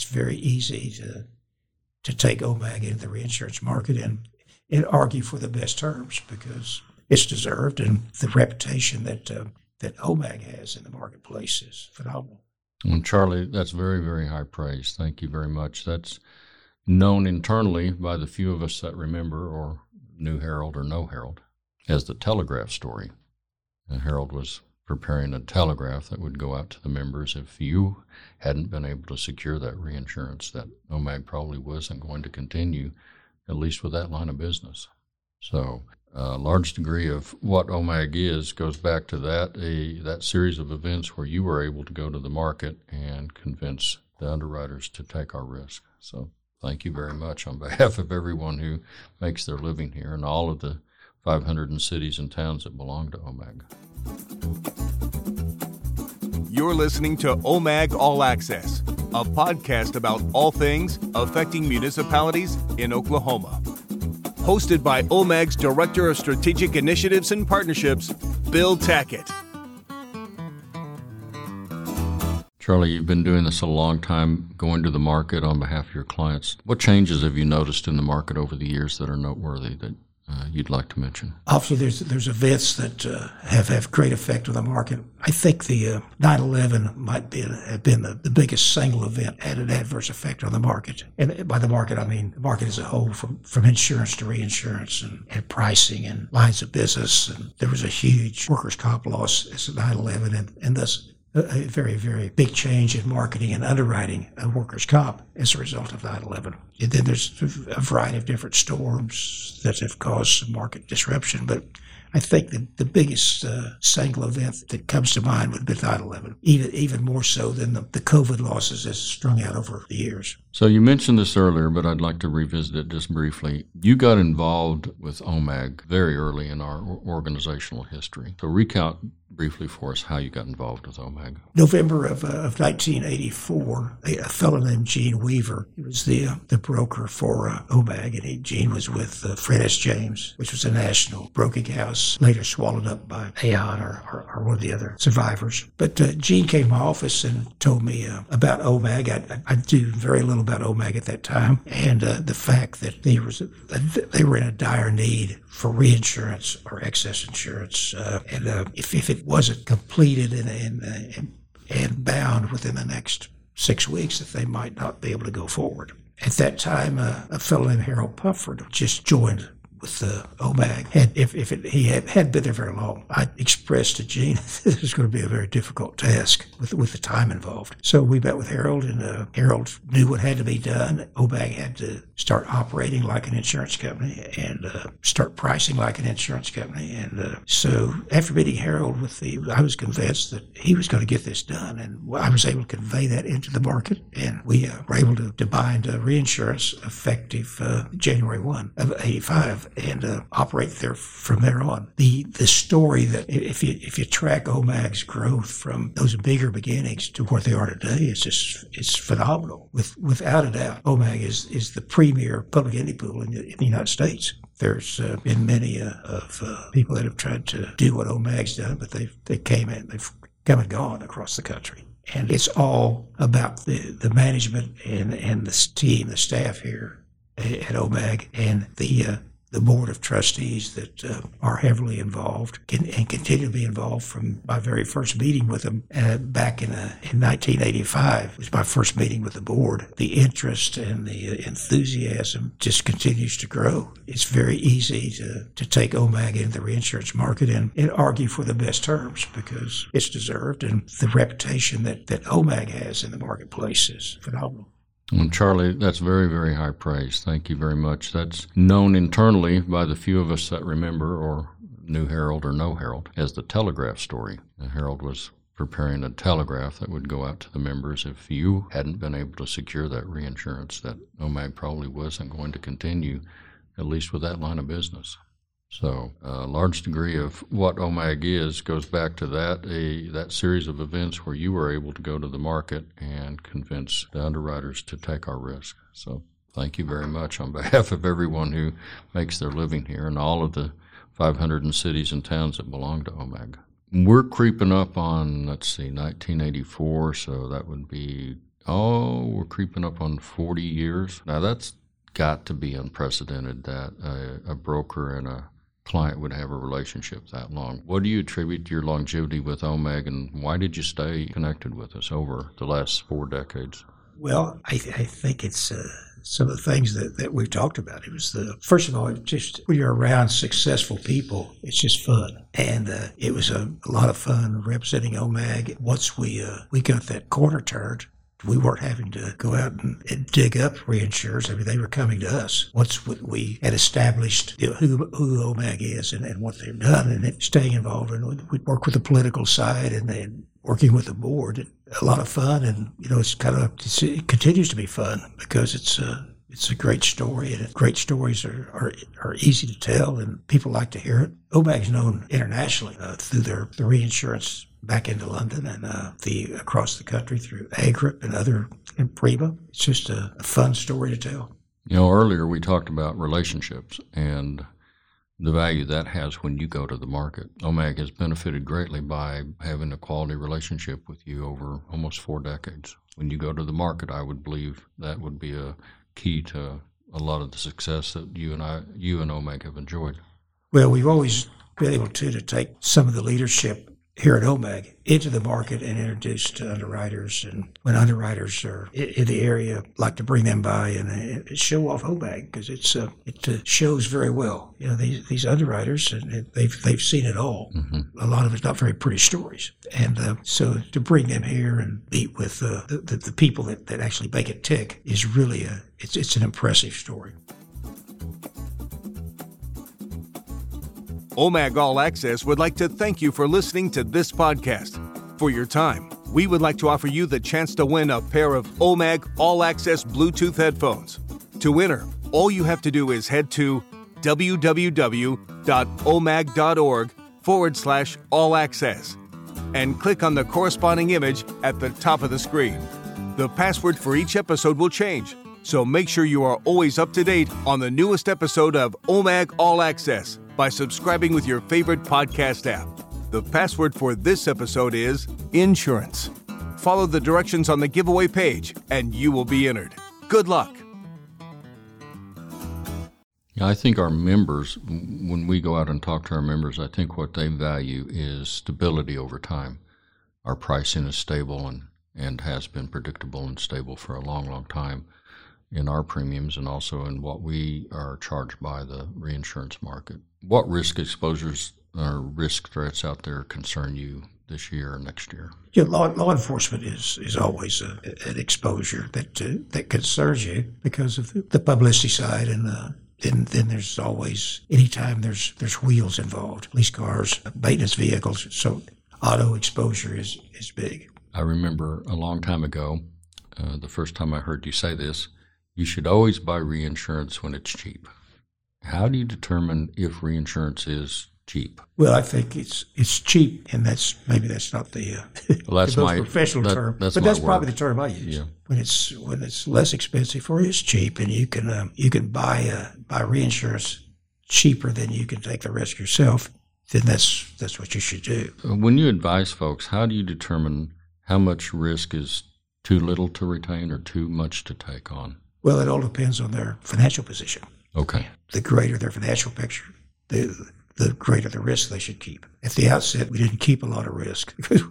it's very easy to to take OMAG into the reinsurance market and, and argue for the best terms because it's deserved and the reputation that uh, that OMAG has in the marketplace is phenomenal. And Charlie, that's very, very high praise. Thank you very much. That's known internally by the few of us that remember or knew Harold or know Harold as the telegraph story. Harold was preparing a telegraph that would go out to the members if you hadn't been able to secure that reinsurance that OMAG probably wasn't going to continue, at least with that line of business. So a large degree of what OMAG is goes back to that a that series of events where you were able to go to the market and convince the underwriters to take our risk. So thank you very much on behalf of everyone who makes their living here and all of the 500 cities and towns that belong to OMAG. You're listening to OMAG All Access, a podcast about all things affecting municipalities in Oklahoma hosted by OMAG's Director of Strategic Initiatives and Partnerships, Bill Tackett. Charlie, you've been doing this a long time, going to the market on behalf of your clients. What changes have you noticed in the market over the years that are noteworthy that uh, you'd like to mention? Obviously, there's there's events that uh, have have great effect on the market. I think the uh, 9/11 might be have been the, the biggest single event had an adverse effect on the market, and by the market I mean the market as a whole, from from insurance to reinsurance and, and pricing and lines of business. And there was a huge workers' comp loss as 9/11, and, and thus a very, very big change in marketing and underwriting of workers' comp as a result of 9 11. And then there's a variety of different storms that have caused some market disruption. But I think the, the biggest uh, single event that comes to mind would be 9 11, even, even more so than the, the COVID losses as strung out over the years. So you mentioned this earlier, but I'd like to revisit it just briefly. You got involved with OMAG very early in our organizational history. So recount briefly for us how you got involved with OMAG. November of, uh, of 1984, a, a, fellow named Gene Weaver, he was the uh, the broker for uh, OMAG, and he, Gene was with uh, Fred S. James, which was a national broking house, later swallowed up by Aon or, or, or one of the other survivors. But uh, Gene came to my office and told me uh, about OMAG. I, I, knew very little about OMAG at that time, and the fact that they, was, they were in a dire need for reinsurance or excess insurance. Uh, and uh, if, if it wasn't completed and, and, and, bound within the next six weeks, that they might not be able to go forward. At that time, uh, a fellow named Harold Pufford just joined with the OMAG. Had, if if it, he had, had been there very long, I expressed to Gene that this is going to be a very difficult task with with the time involved. So we met with Harold, and uh, Harold knew what had to be done. OMAG had to start operating like an insurance company and uh, start pricing like an insurance company. And uh, so after meeting Harold, with the I was convinced that he was going to get this done, and I was able to convey that into the market, and we uh, were able to, to bind reinsurance effective uh, January one of '85 and uh, operate there from there on. The the story that if you if you track OMAG's growth from those bigger beginnings to where they are today, it's just it's phenomenal. With without a doubt, OMAG is is the premier public entity pool in the, in the United States. There's uh, been many uh, of uh, people that have tried to do what OMAG's done, but they they came in, they've come and gone across the country and it's all about the, the management and, and the team, the staff here at OMAG, and the uh, the board of trustees that uh, are heavily involved can, and continue to be involved from my very first meeting with them uh, back in, uh, in 1985. It was my first meeting with the board. The interest and the enthusiasm just continues to grow. It's very easy to, to take OMAG into the reinsurance market and, and argue for the best terms because it's deserved and the reputation that, that OMAG has in the marketplace is phenomenal. Well, Charlie, that's very, very high praise. Thank you very much. That's known internally by the few of us that remember or knew Harold or know Harold as the telegraph story. Harold was preparing a telegraph that would go out to the members if you hadn't been able to secure that reinsurance that OMAG probably wasn't going to continue, at least with that line of business. So a large degree of what OMAG is goes back to that a that series of events where you were able to go to the market and convince the underwriters to take our risk. So thank you very much on behalf of everyone who makes their living here and all of the 500 cities and towns that belong to OMAG. We're creeping up on let's see 1984, so that would be Oh, we're creeping up on 40 years. Now, that's got to be unprecedented that a, a broker and a client would have a relationship that long. What do you attribute to your longevity with OMAG, and why did you stay connected with us over the last four decades? Well, I, th- I think it's uh, some of the things that, that we've talked about. It was the first of all, just when you're around successful people, it's just fun, and uh, it was a, a, lot of fun representing OMAG. Once we uh, we got that corner turned, we weren't having to go out and, and, dig up reinsurers. I mean, they were coming to us once we had established you know, who, who OMAG is and, and, what they've done and staying involved. And we'd work with the political side and working with the board. A lot of fun. And, you know, it's kind of, it's, it continues to be fun because it's, uh, it's a great story, and great stories are, are, are easy to tell, and people like to hear it. OMAG's known internationally uh, through their the reinsurance back into London and uh, the across the country through Agrip and other and Prima. It's just a, a fun story to tell. You know, earlier we talked about relationships and the value that has when you go to the market. OMAG has benefited greatly by having a quality relationship with you over almost four decades. When you go to the market, I would believe that would be a key to a lot of the success that you and I, you and OMAG have enjoyed. Well, we've always been able to to take some of the leadership here at OMAG into the market and introduce to underwriters. And when underwriters are in the area, like to bring them by and uh, show off OMAG because it's uh, it uh, shows very well. You know, these these underwriters and they've they've seen it all. Mm-hmm. A lot of it's not very pretty stories, and uh, so to bring them here and meet with uh, the, the, the people that, that actually make it tick is really a it's it's an impressive story. OMAG All Access would like to thank you for listening to this podcast. For your time, we would like to offer you the chance to win a pair of OMAG All Access Bluetooth headphones. To enter, all you have to do is head to www.omag.org forward slash all access and click on the corresponding image at the top of the screen. The password for each episode will change, so make sure you are always up to date on the newest episode of OMAG All Access by subscribing with your favorite podcast app. The password for this episode is insurance. Follow the directions on the giveaway page and you will be entered. Good luck. I think our members, when we go out and talk to our members, I think what they value is stability over time. Our pricing is stable and, and has been predictable and stable for a long, long time in our premiums and also in what we are charged by the reinsurance market. What risk exposures or risk threats out there concern you this year or next year? Yeah, law, law enforcement is is always a, an exposure that uh, that concerns you because of the, publicity side and uh, then then there's always anytime there's there's wheels involved, police cars, maintenance vehicles. So auto exposure is is big. I remember a long time ago, uh, the first time I heard you say this, you should always buy reinsurance when it's cheap. How do you determine if reinsurance is cheap? Well, I think it's it's cheap, and that's maybe that's not the, uh, well, that's the my, professional that, term, that's but that's word. probably the term I use. Yeah. When it's when it's less expensive or it's cheap, and you can um, you can buy uh, buy reinsurance cheaper than you can take the risk yourself, then that's that's what you should do. When you advise folks, how do you determine how much risk is too little to retain or too much to take on? Well, it all depends on their financial position. Okay. The greater their financial picture, the the greater the risk they should keep. At the outset, we didn't keep a lot of risk because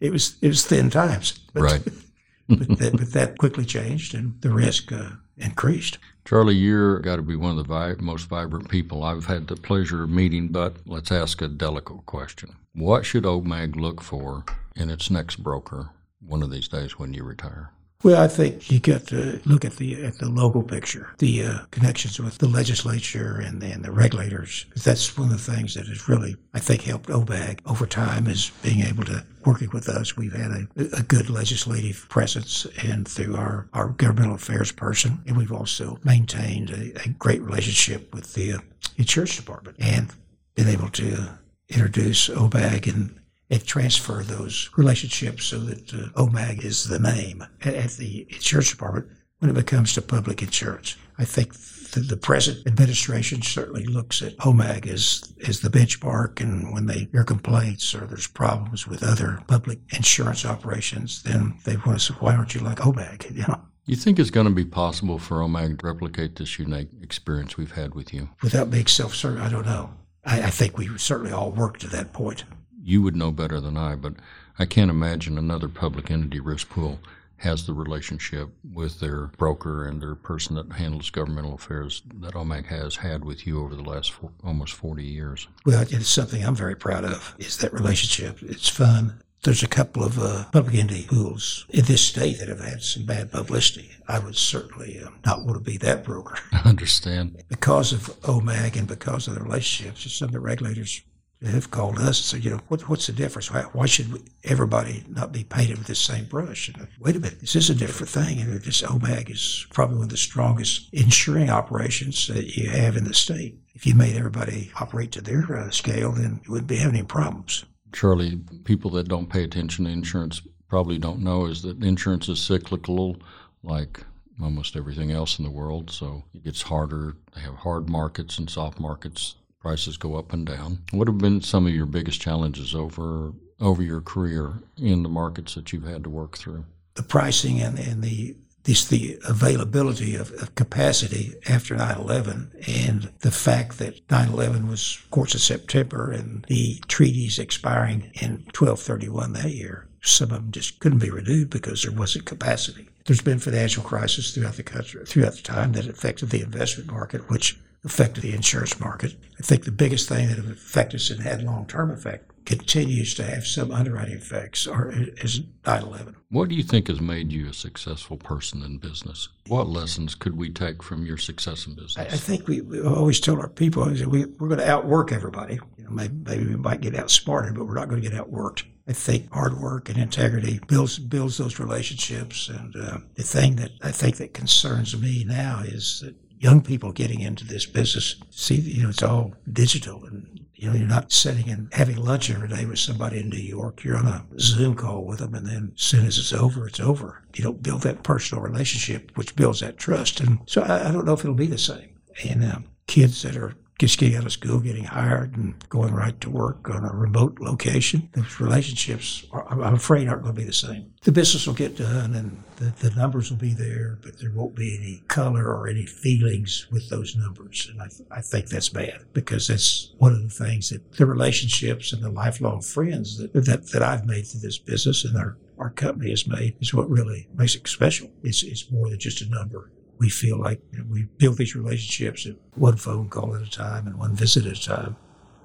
it was it was thin times. But, right. but, that, but that quickly changed, and the risk uh, increased. Charlie, you're got to be one of the vi- most vibrant people I've had the pleasure of meeting. But let's ask a delicate question: What should OMAG look for in its next broker one of these days when you retire? Well, I think you got to look at the at the local picture, the uh, connections with the legislature and, and the regulators. That's one of the things that has really, I think, helped OMAG over time is being able to working with us. We've had a, a good legislative presence and through our, our governmental affairs person, and we've also maintained a, a great relationship with the uh, insurance department and been able to introduce OMAG and and transfer those relationships so that uh, OMAG is the name at, the insurance department. when it comes to public insurance. I think the, the present administration certainly looks at OMAG as, as the benchmark, and when they hear complaints or there's problems with other public insurance operations, then they want to say, why aren't you like OMAG? You know. You think it's going to be possible for OMAG to replicate this unique experience we've had with you? Without being self-certain, I don't know. I, I think we certainly all work to that point. You would know better than I, but I can't imagine another public entity risk pool has the relationship with their broker and their person that handles governmental affairs that OMAG has had with you over the last four, almost 40 years. Well, it's something I'm very proud of, is that relationship. It's fun. There's a couple of uh, public entity pools in this state that have had some bad publicity. I would certainly uh, not want to be that broker. I understand. Because of OMAG and because of the relationships, some of the regulators have called us and said, you know, what, what's the difference? Why, why should we, everybody not be painted with the same brush? And, wait a minute, this is a different thing. And this OMAG is probably one of the strongest insuring operations that you have in the state. If you made everybody operate to their uh, scale, then you wouldn't be having any problems. Charlie, people that don't pay attention to insurance probably don't know is that insurance is cyclical, like almost everything else in the world. So it gets harder. They have hard markets and soft markets prices go up and down. What have been some of your biggest challenges over over your career in the markets that you've had to work through? The pricing and, and the this the availability of, of capacity after 9/11 and the fact that 9/11 was of course of September and the treaties expiring in 1231 that year. Some of them just couldn't be renewed because there wasn't capacity. There's been financial crisis throughout the country throughout the time that affected the investment market, which affected the insurance market. I think the biggest thing that affected us and had long term effect continues to have some underwriting effects or is 9-11. What do you think has made you a successful person in business? What lessons could we take from your success in business? I, think we, we always tell our people we, we're going to outwork everybody. You know, maybe, maybe we might get outsmarted, but we're not going to get outworked. I think hard work and integrity builds builds those relationships. And uh, the thing that I think that concerns me now is that young people getting into this business see, you know, it's all digital and, you know, you're not sitting and having lunch every day with somebody in New York. You're on a Zoom call with them, and then as soon as it's over, it's over. You don't build that personal relationship, which builds that trust. And so I, I don't know if it'll be the same. And um, kids that are just getting out of school, getting hired, and going right to work on a remote location. Those relationships, are, I'm afraid, aren't going to be the same. The business will get done and the, the numbers will be there, but there won't be any color or any feelings with those numbers. And I, th- I think that's bad because that's one of the things that the relationships and the lifelong friends that, that, that I've made through this business and our, our company has made is what really makes it special. It's, it's more than just a number we feel like we build these relationships at one phone call at a time and one visit at a time.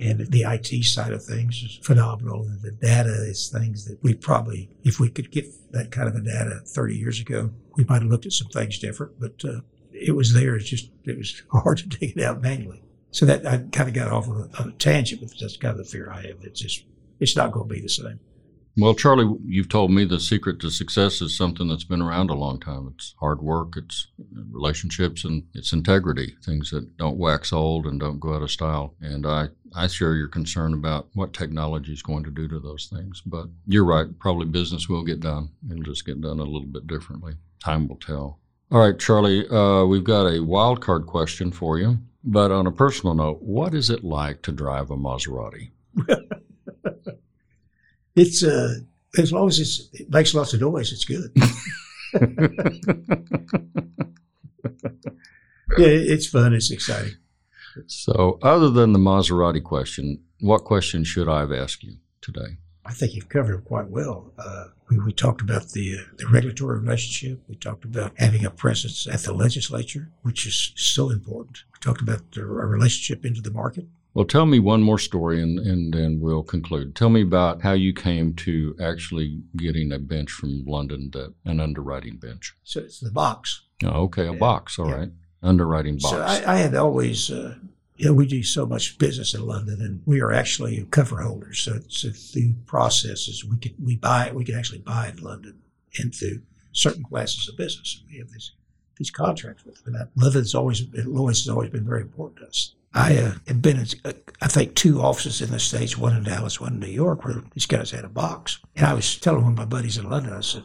And the IT side of things is phenomenal. And the data is things that we probably, if we could get that kind of a data 30 years ago, we might have looked at some things different, but uh, it was there. It's just, it was hard to dig it out manually. So that I kind of got off on a, on a tangent, but that's kind of the fear I have. It's just, it's not going to be the same. Well, Charlie, you've told me the secret to success is something that's been around a long time. It's hard work, it's relationships, and it's integrity, things that don't wax old and don't go out of style. And I, I share your concern about what technology is going to do to those things. But you're right, probably business will get done. It'll just get done a little bit differently. Time will tell. All right, Charlie, uh, we've got a wild card question for you. But on a personal note, what is it like to drive a Maserati? it's uh, as long as it makes lots of noise, it's good. yeah, it's fun. It's exciting. So, other than the Maserati question, what question should I have asked you today? I think you've covered it quite well. Uh, we, we, talked about the, uh, the regulatory relationship. We talked about having a presence at the legislature, which is so important. We talked about the, relationship into the market. Well, tell me one more story and, and then we'll conclude. Tell me about how you came to actually getting a bench from London, to, an underwriting bench. So it's the box. Oh, okay, a yeah. box. All yeah. right, Underwriting box. So I, I had always, uh, you know, we do so much business in London and we are actually cover holders. So, so through processes, we could, we buy, we can actually buy in London and through certain classes of business. And We have these, these contracts with them. And that London's always, Lloyd's has always been very important to us. I uh, had been in, uh, I think, two offices in the States, one in Dallas, one in New York, where these guys had a box. And I was telling one of my buddies in London, I said,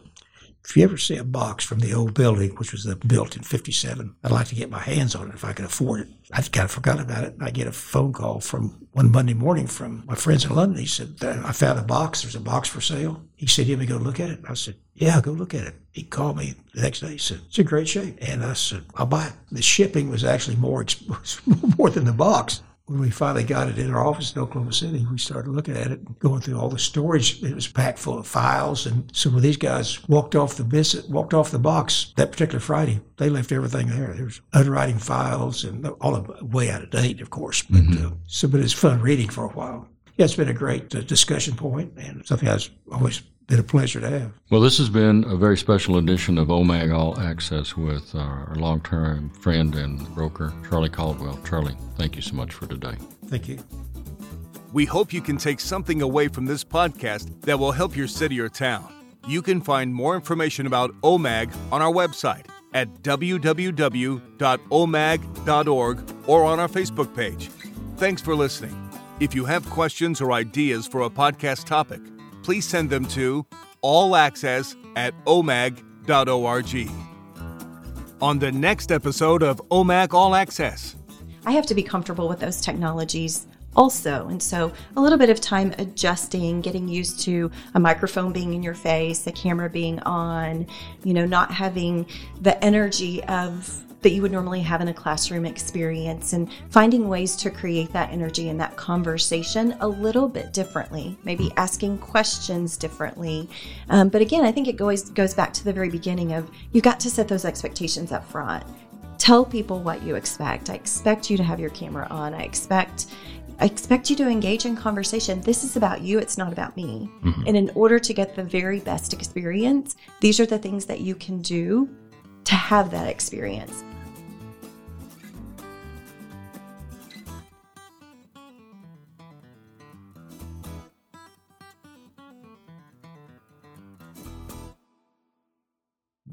if you ever see a box from the old building, which was built in 57, I'd like to get my hands on it if I could afford it. I kind of forgot about it. I get a phone call from one Monday morning from my friends in London. He said, I found a box. There's a box for sale. He said, you me go look at it? I said, yeah, go look at it. He called me the next day. He said, it's in great shape. And I said, I'll buy it. The shipping was actually more, more than the box when we finally got it in our office in Oklahoma City, we started looking at it and going through all the storage. It was packed full of files. And some of these guys walked off the visit, walked off the box that particular Friday, they left everything there. There was underwriting files and all of way out of date, of course. But mm-hmm. uh, so, but it's fun reading for a while. Yeah, it's been a great uh, discussion point and something I was always been a pleasure to have. Well, this has been a very special edition of OMAG All Access with our long-term friend and broker, Charlie Caldwell. Charlie, thank you so much for today. Thank you. We hope you can take something away from this podcast that will help your city or town. You can find more information about OMAG on our website at www.omag.org or on our Facebook page. Thanks for listening. If you have questions or ideas for a podcast topic, please send them to allaccess at omag.org. On the next episode of OMAG All Access, I have to be comfortable with those technologies also. And so a little bit of time adjusting, getting used to a microphone being in your face, the camera being on, you know, not having the energy of that you would normally have in a classroom experience and finding ways to create that energy and that conversation a little bit differently, maybe asking questions differently. Um, but again, I think it goes, goes back to the very beginning of you got to set those expectations up front. Tell people what you expect. I expect you to have your camera on. I expect I expect you to engage in conversation. This is about you, it's not about me. Mm-hmm. And in order to get the very best experience, these are the things that you can do to have that experience.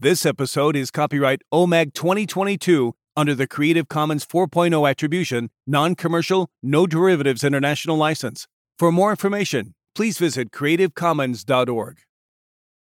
This episode is copyright OMAG 2022 under the Creative Commons 4.0 Attribution, Non Commercial, No Derivatives International License. For more information, please visit creativecommons.org.